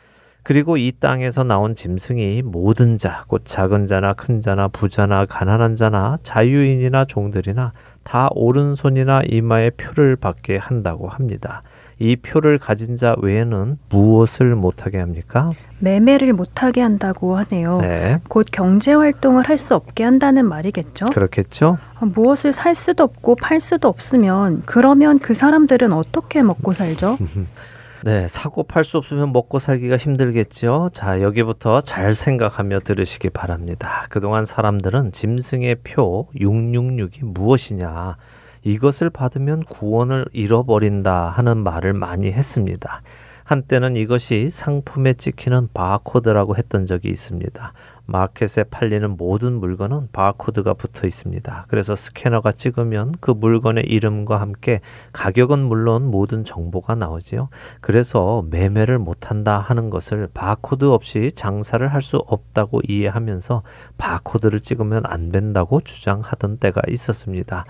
그리고 이 땅에서 나온 짐승이 모든 자, 곧 작은 자나 큰 자나 부자나 가난한 자나 자유인이나 종들이나 다 오른손이나 이마에 표를 받게 한다고 합니다. 이 표를 가진 자 외에는 무엇을 못하게 합니까? 매매를 못하게 한다고 하네요. 네. 곧 경제 활동을 할 수 없게 한다는 말이겠죠. 그렇겠죠? 아, 무엇을 살 수도 없고 팔 수도 없으면 그러면 그 사람들은 어떻게 먹고 살죠? (laughs) 네, 사고 팔 수 없으면 먹고 살기가 힘들겠죠. 자, 여기부터 잘 생각하며 들으시기 바랍니다. 그동안 사람들은 짐승의 표 666이 무엇이냐, 이것을 받으면 구원을 잃어버린다 하는 말을 많이 했습니다. 한때는 이것이 상품에 찍히는 바코드라고 했던 적이 있습니다. 마켓에 팔리는 모든 물건은 바코드가 붙어 있습니다. 그래서 스캐너가 찍으면 그 물건의 이름과 함께 가격은 물론 모든 정보가 나오지요. 그래서 매매를 못한다 하는 것을 바코드 없이 장사를 할 수 없다고 이해하면서 바코드를 찍으면 안 된다고 주장하던 때가 있었습니다.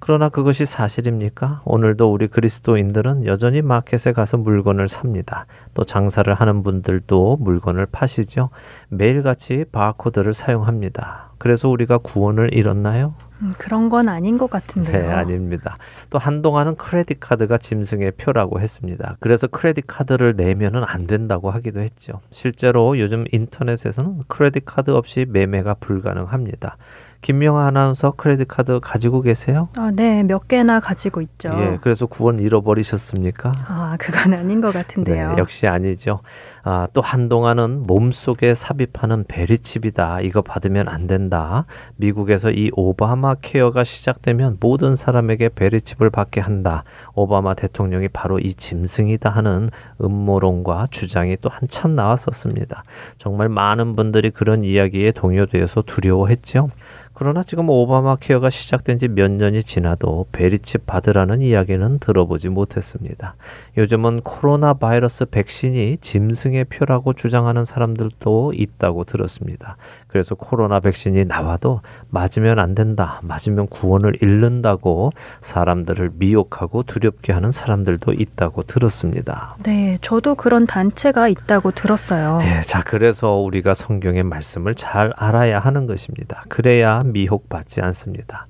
그러나 그것이 사실입니까? 오늘도 우리 그리스도인들은 여전히 마켓에 가서 물건을 삽니다. 또 장사를 하는 분들도 물건을 파시죠. 매일같이 바코드를 사용합니다. 그래서 우리가 구원을 잃었나요? 음, 그런 건 아닌 것 같은데요. 네, 아닙니다. 또 한동안은 크레딧 카드가 짐승의 표라고 했습니다. 그래서 크레딧 카드를 내면은 안 된다고 하기도 했죠. 실제로 요즘 인터넷에서는 크레딧 카드 없이 매매가 불가능합니다. 김명아 아나운서 크레딧 카드 가지고 계세요? 아, 네, 몇 개나 가지고 있죠. 예, 그래서 구원 잃어버리셨습니까? 아, 그건 아닌 것 같은데요. 네, 역시 아니죠. 아, 또 한동안은 몸속에 삽입하는 베리칩이다. 이거 받으면 안 된다. 미국에서 이 오바마 케어가 시작되면 모든 사람에게 베리칩을 받게 한다. 오바마 대통령이 바로 이 짐승이다 하는 음모론과 주장이 또 한참 나왔었습니다. 정말 많은 분들이 그런 이야기에 동요되어서 두려워했죠. 그러나 지금 오바마 케어가 시작된 지 몇 년이 지나도 베리칩 받으라는 이야기는 들어보지 못했습니다. 요즘은 코로나 바이러스 백신이 짐승의 표라고 주장하는 사람들도 있다고 들었습니다. 그래서 코로나 백신이 나와도 맞으면 안 된다, 맞으면 구원을 잃는다고 사람들을 미혹하고 두렵게 하는 사람들도 있다고 들었습니다. 네, 저도 그런 단체가 있다고 들었어요. 예, 자, 그래서 우리가 성경의 말씀을 잘 알아야 하는 것입니다. 그래야 미혹받지 않습니다.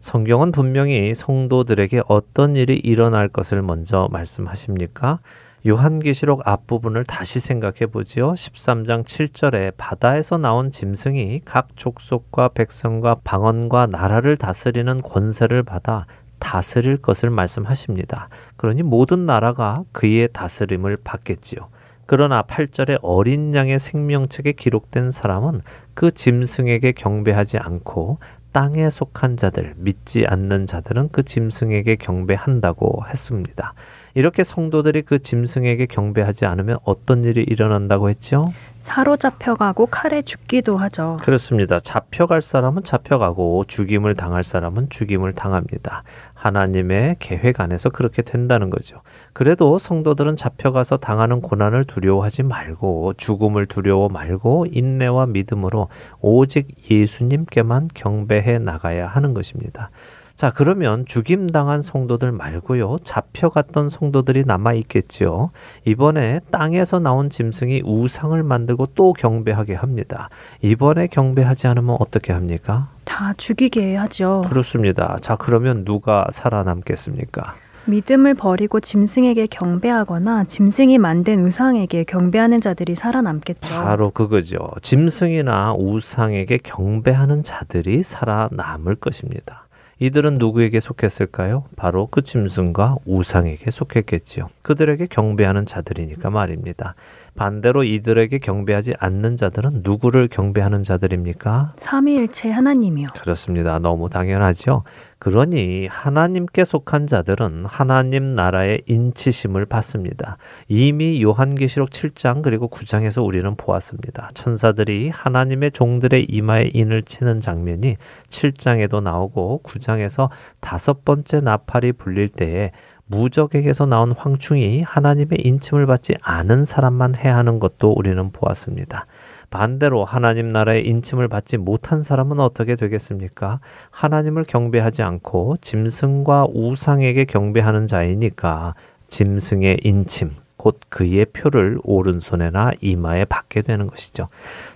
성경은 분명히 성도들에게 어떤 일이 일어날 것을 먼저 말씀하십니까? 요한계시록 앞부분을 다시 생각해 보지요. 13장 7절에 바다에서 나온 짐승이 각 족속과 백성과 방언과 나라를 다스리는 권세를 받아 다스릴 것을 말씀하십니다. 그러니 모든 나라가 그의 다스림을 받겠지요. 그러나 8절에 어린 양의 생명책에 기록된 사람은 그 짐승에게 경배하지 않고 땅에 속한 자들, 믿지 않는 자들은 그 짐승에게 경배한다고 했습니다. 이렇게 성도들이 그 짐승에게 경배하지 않으면 어떤 일이 일어난다고 했죠? 사로잡혀가고 칼에 죽기도 하죠. 그렇습니다. 잡혀갈 사람은 잡혀가고 죽임을 당할 사람은 죽임을 당합니다. 하나님의 계획 안에서 그렇게 된다는 거죠. 그래도 성도들은 잡혀가서 당하는 고난을 두려워하지 말고 죽음을 두려워 말고 인내와 믿음으로 오직 예수님께만 경배해 나가야 하는 것입니다. 자, 그러면 죽임당한 성도들 말고요. 잡혀갔던 성도들이 남아 있겠지요. 이번에 땅에서 나온 짐승이 우상을 만들고 또 경배하게 합니다. 이번에 경배하지 않으면 어떻게 합니까? 다 죽이게 하죠. 그렇습니다. 자, 그러면 누가 살아남겠습니까? 믿음을 버리고 짐승에게 경배하거나 짐승이 만든 우상에게 경배하는 자들이 살아남겠죠. 바로 그거죠. 짐승이나 우상에게 경배하는 자들이 살아남을 것입니다. 이들은 누구에게 속했을까요? 바로 그 짐승과 우상에게 속했겠지요. 그들에게 경배하는 자들이니까 말입니다. 반대로 이들에게 경배하지 않는 자들은 누구를 경배하는 자들입니까? 삼위일체 하나님이요. 그렇습니다. 너무 당연하죠. 그러니 하나님께 속한 자들은 하나님 나라의 인치심을 받습니다. 이미 요한계시록 7장 그리고 9장에서 우리는 보았습니다. 천사들이 하나님의 종들의 이마에 인을 치는 장면이 7장에도 나오고 9장에서 다섯 번째 나팔이 불릴 때에 무적에게서 나온 황충이 하나님의 인침을 받지 않은 사람만 해야 하는 것도 우리는 보았습니다. 반대로 하나님 나라의 인침을 받지 못한 사람은 어떻게 되겠습니까? 하나님을 경배하지 않고 짐승과 우상에게 경배하는 자이니까 짐승의 인침, 곧 그의 표를 오른손에나 이마에 받게 되는 것이죠.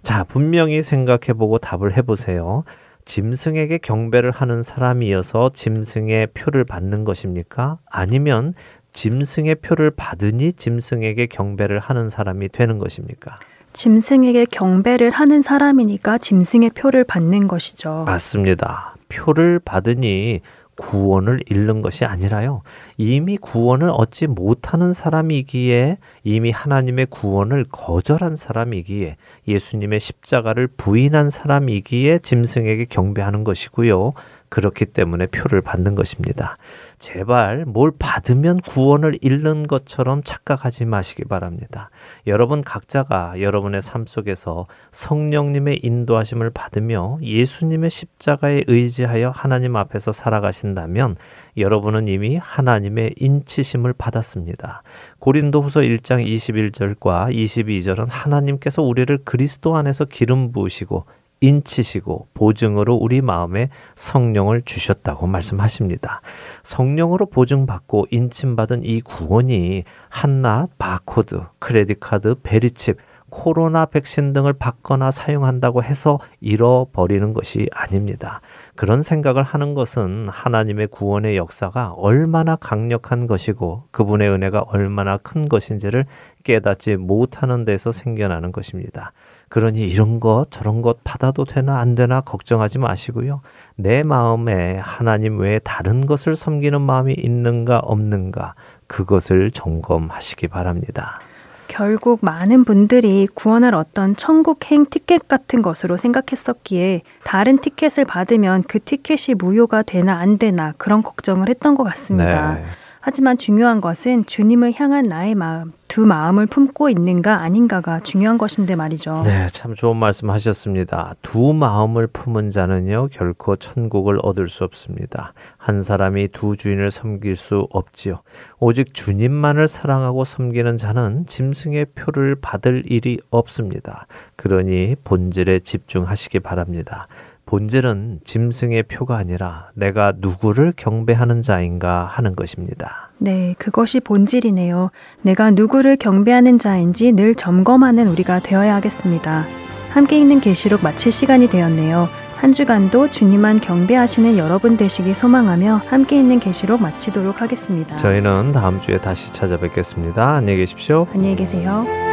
자, 분명히 생각해 보고 답을 해보세요. 짐승에게 경배를 하는 사람이어서 짐승의 표를 받는 것입니까? 아니면 짐승의 표를 받으니 짐승에게 경배를 하는 사람이 되는 것입니까? 짐승에게 경배를 하는 사람이니까 짐승의 표를 받는 것이죠. 맞습니다. 표를 받으니 구원을 잃는 것이 아니라요. 이미 구원을 얻지 못하는 사람이기에 이미 하나님의 구원을 거절한 사람이기에 예수님의 십자가를 부인한 사람이기에 짐승에게 경배하는 것이고요. 그렇기 때문에 표를 받는 것입니다. 제발 뭘 받으면 구원을 잃는 것처럼 착각하지 마시기 바랍니다. 여러분 각자가 여러분의 삶 속에서 성령님의 인도하심을 받으며 예수님의 십자가에 의지하여 하나님 앞에서 살아가신다면 여러분은 이미 하나님의 인치심을 받았습니다. 고린도후서 1장 21절과 22절은 하나님께서 우리를 그리스도 안에서 기름 부으시고 인치시고 보증으로 우리 마음에 성령을 주셨다고 말씀하십니다. 성령으로 보증받고 인침받은 이 구원이 한낱 바코드, credit card, VeriChip, 코로나 백신 등을 받거나 사용한다고 해서 잃어버리는 것이 아닙니다. 그런 생각을 하는 것은 하나님의 구원의 역사가 얼마나 강력한 것이고 그분의 은혜가 얼마나 큰 것인지를 깨닫지 못하는 데서 생겨나는 것입니다. 그러니 이런 것 저런 것 받아도 되나 안 되나 걱정하지 마시고요. 내 마음에 하나님 외에 다른 것을 섬기는 마음이 있는가 없는가 그것을 점검하시기 바랍니다. 결국 많은 분들이 구원을 어떤 천국행 티켓 같은 것으로 생각했었기에 다른 티켓을 받으면 그 티켓이 무효가 되나 안 되나 그런 걱정을 했던 것 같습니다. 네. 하지만 중요한 것은 주님을 향한 나의 마음, 두 마음을 품고 있는가 아닌가가 중요한 것인데 말이죠. 네, 참 좋은 말씀 하셨습니다. 두 마음을 품은 자는요, 결코 천국을 얻을 수 없습니다. 한 사람이 두 주인을 섬길 수 없지요. 오직 주님만을 사랑하고 섬기는 자는 짐승의 표를 받을 일이 없습니다. 그러니 본질에 집중하시기 바랍니다. 본질은 짐승의 표가 아니라 내가 누구를 경배하는 자인가 하는 것입니다. 네, 그것이 본질이네요. 내가 누구를 경배하는 자인지 늘 점검하는 우리가 되어야 하겠습니다. 함께 읽는 계시록 마칠 시간이 되었네요. 한 주간도 주님만 경배하시는 여러분 되시기 소망하며 함께 있는 계시록 마치도록 하겠습니다. 저희는 다음 주에 다시 찾아뵙겠습니다. 안녕히 계십시오. 안녕히 계세요.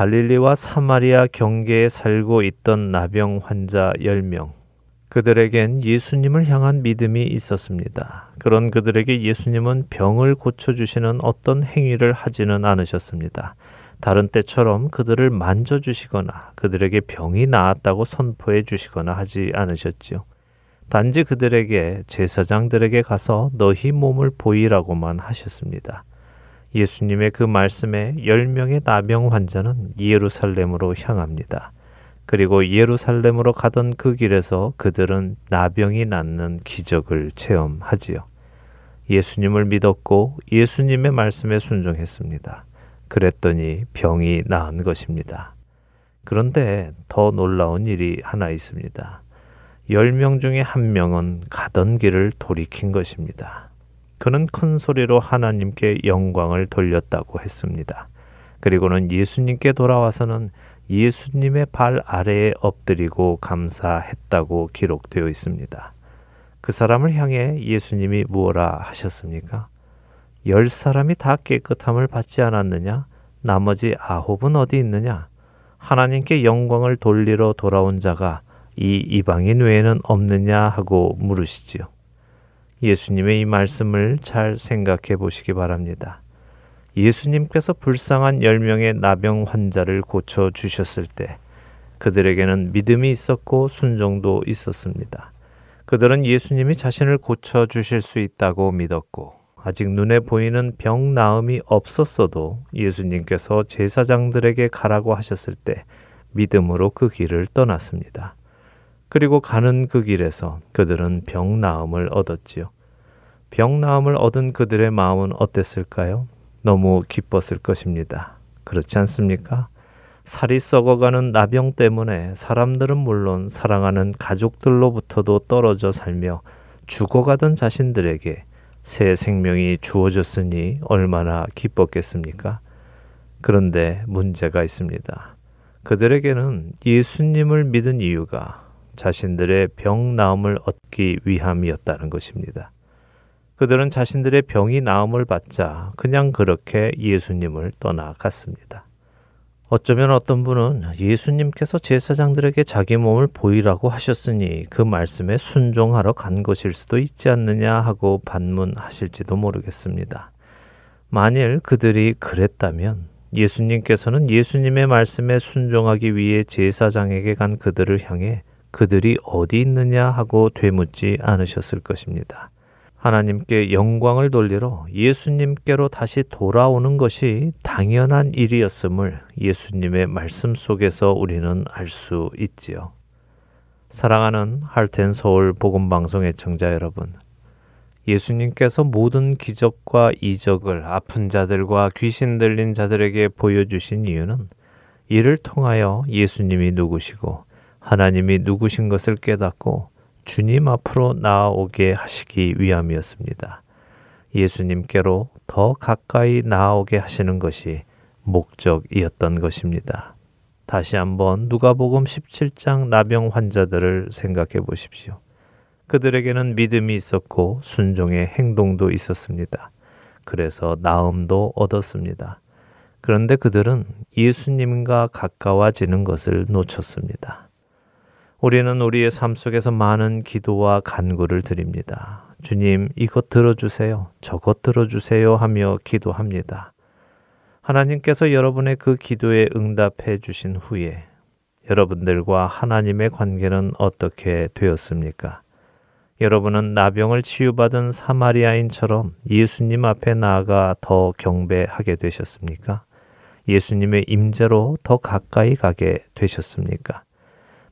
갈릴리와 사마리아 경계에 살고 있던 나병 환자 10명. 그들에겐 예수님을 향한 믿음이 있었습니다. 그런 그들에게 예수님은 병을 고쳐주시는 어떤 행위를 하지는 않으셨습니다. 다른 때처럼 그들을 만져주시거나 그들에게 병이 나았다고 선포해 주시거나 하지 않으셨지요. 단지 그들에게 제사장들에게 가서 너희 몸을 보이라고만 하셨습니다. 예수님의 그 말씀에 10명의 나병 환자는 예루살렘으로 향합니다. 그리고 예루살렘으로 가던 그 길에서 그들은 나병이 낫는 기적을 체험하지요. 예수님을 믿었고 예수님의 말씀에 순종했습니다. 그랬더니 병이 나은 것입니다. 그런데 더 놀라운 일이 하나 있습니다. 10명 중에 한 명은 가던 길을 돌이킨 것입니다. 그는 큰 소리로 하나님께 영광을 돌렸다고 했습니다. 그리고는 예수님께 돌아와서는 예수님의 발 아래에 엎드리고 감사했다고 기록되어 있습니다. 그 사람을 향해 예수님이 무엇라 하셨습니까? 열 사람이 다 깨끗함을 받지 않았느냐? 나머지 아홉은 어디 있느냐? 하나님께 영광을 돌리러 돌아온 자가 이 이방인 외에는 없느냐 하고 물으시지요. 예수님의 이 말씀을 잘 생각해 보시기 바랍니다. 예수님께서 불쌍한 10명의 나병 환자를 고쳐 주셨을 때 그들에게는 믿음이 있었고 순종도 있었습니다. 그들은 예수님이 자신을 고쳐 주실 수 있다고 믿었고 아직 눈에 보이는 병 나음이 없었어도 예수님께서 제사장들에게 가라고 하셨을 때 믿음으로 그 길을 떠났습니다. 그리고 가는 그 길에서 그들은 병 나음을 얻었지요. 병 나음을 얻은 그들의 마음은 어땠을까요? 너무 기뻤을 것입니다. 그렇지 않습니까? 살이 썩어가는 나병 때문에 사람들은 물론 사랑하는 가족들로부터도 떨어져 살며 죽어가던 자신들에게 새 생명이 주어졌으니 얼마나 기뻤겠습니까? 그런데 문제가 있습니다. 그들에게는 예수님을 믿은 이유가 자신들의 병 나음을 얻기 위함이었다는 것입니다. 그들은 자신들의 병이 나음을 받자 그냥 그렇게 예수님을 떠나갔습니다. 어쩌면 어떤 분은 예수님께서 제사장들에게 자기 몸을 보이라고 하셨으니 그 말씀에 순종하러 간 것일 수도 있지 않느냐 하고 반문하실지도 모르겠습니다. 만일 그들이 그랬다면 예수님께서는 예수님의 말씀에 순종하기 위해 제사장에게 간 그들을 향해 그들이 어디 있느냐 하고 되묻지 않으셨을 것입니다. 하나님께 영광을 돌리러 예수님께로 다시 돌아오는 것이 당연한 일이었음을 예수님의 말씀 속에서 우리는 알 수 있지요. 사랑하는 할텐 서울 복음 방송 애청자 여러분. 예수님께서 모든 기적과 이적을 아픈 자들과 귀신 들린 자들에게 보여주신 이유는 이를 통하여 예수님이 누구시고 하나님이 누구신 것을 깨닫고 주님 앞으로 나아오게 하시기 위함이었습니다. 예수님께로 더 가까이 나아오게 하시는 것이 목적이었던 것입니다. 다시 한번 누가복음 17장 나병 환자들을 생각해 보십시오. 그들에게는 믿음이 있었고 순종의 행동도 있었습니다. 그래서 나음도 얻었습니다. 그런데 그들은 예수님과 가까워지는 것을 놓쳤습니다. 우리는 우리의 삶 속에서 많은 기도와 간구를 드립니다. 주님, 이것 들어주세요. 저것 들어주세요 하며 기도합니다. 하나님께서 여러분의 그 기도에 응답해 주신 후에 여러분들과 하나님의 관계는 어떻게 되었습니까? 여러분은 나병을 치유받은 사마리아인처럼 예수님 앞에 나아가 더 경배하게 되셨습니까? 예수님의 임재로 더 가까이 가게 되셨습니까?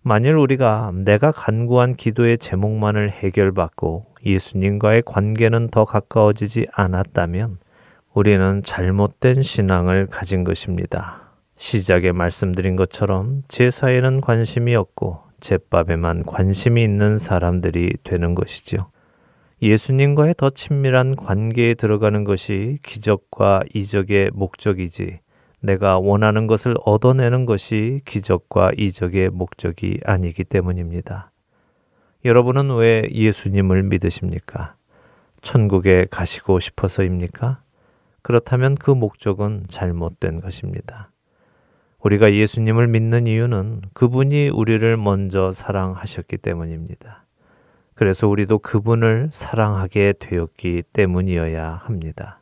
만일 우리가 내가 간구한 기도의 제목만을 해결받고 예수님과의 관계는 더 가까워지지 않았다면 우리는 잘못된 신앙을 가진 것입니다. 시작에 말씀드린 것처럼 제사에는 관심이 없고 제밥에만 관심이 있는 사람들이 되는 것이지요. 예수님과의 더 친밀한 관계에 들어가는 것이 기적과 이적의 목적이지 내가 원하는 것을 얻어내는 것이 기적과 이적의 목적이 아니기 때문입니다. 여러분은 왜 예수님을 믿으십니까? 천국에 가시고 싶어서입니까? 그렇다면 그 목적은 잘못된 것입니다. 우리가 예수님을 믿는 이유는 그분이 우리를 먼저 사랑하셨기 때문입니다. 그래서 우리도 그분을 사랑하게 되었기 때문이어야 합니다.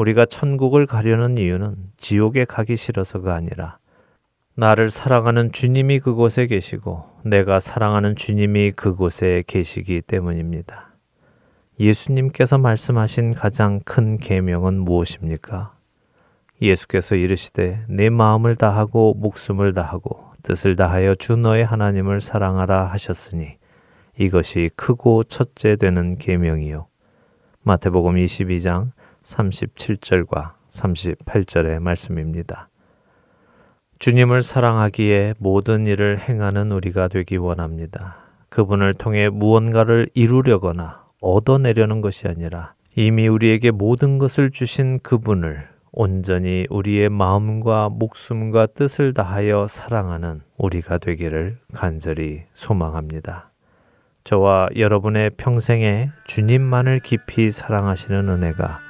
우리가 천국을 가려는 이유는 지옥에 가기 싫어서가 아니라 나를 사랑하는 주님이 그곳에 계시고 내가 사랑하는 주님이 그곳에 계시기 때문입니다. 예수님께서 말씀하신 가장 큰 계명은 무엇입니까? 예수께서 이르시되 내 마음을 다하고 목숨을 다하고 뜻을 다하여 주 너의 하나님을 사랑하라 하셨으니 이것이 크고 첫째 되는 계명이요 마태복음 22장 37절과 38절의 말씀입니다. 주님을 사랑하기에 모든 일을 행하는 우리가 되기 원합니다. 그분을 통해 무언가를 이루려거나 얻어내려는 것이 아니라 이미 우리에게 모든 것을 주신 그분을 온전히 우리의 마음과 목숨과 뜻을 다하여 사랑하는 우리가 되기를 간절히 소망합니다. 저와 여러분의 평생에 주님만을 깊이 사랑하시는 은혜가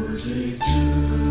不知足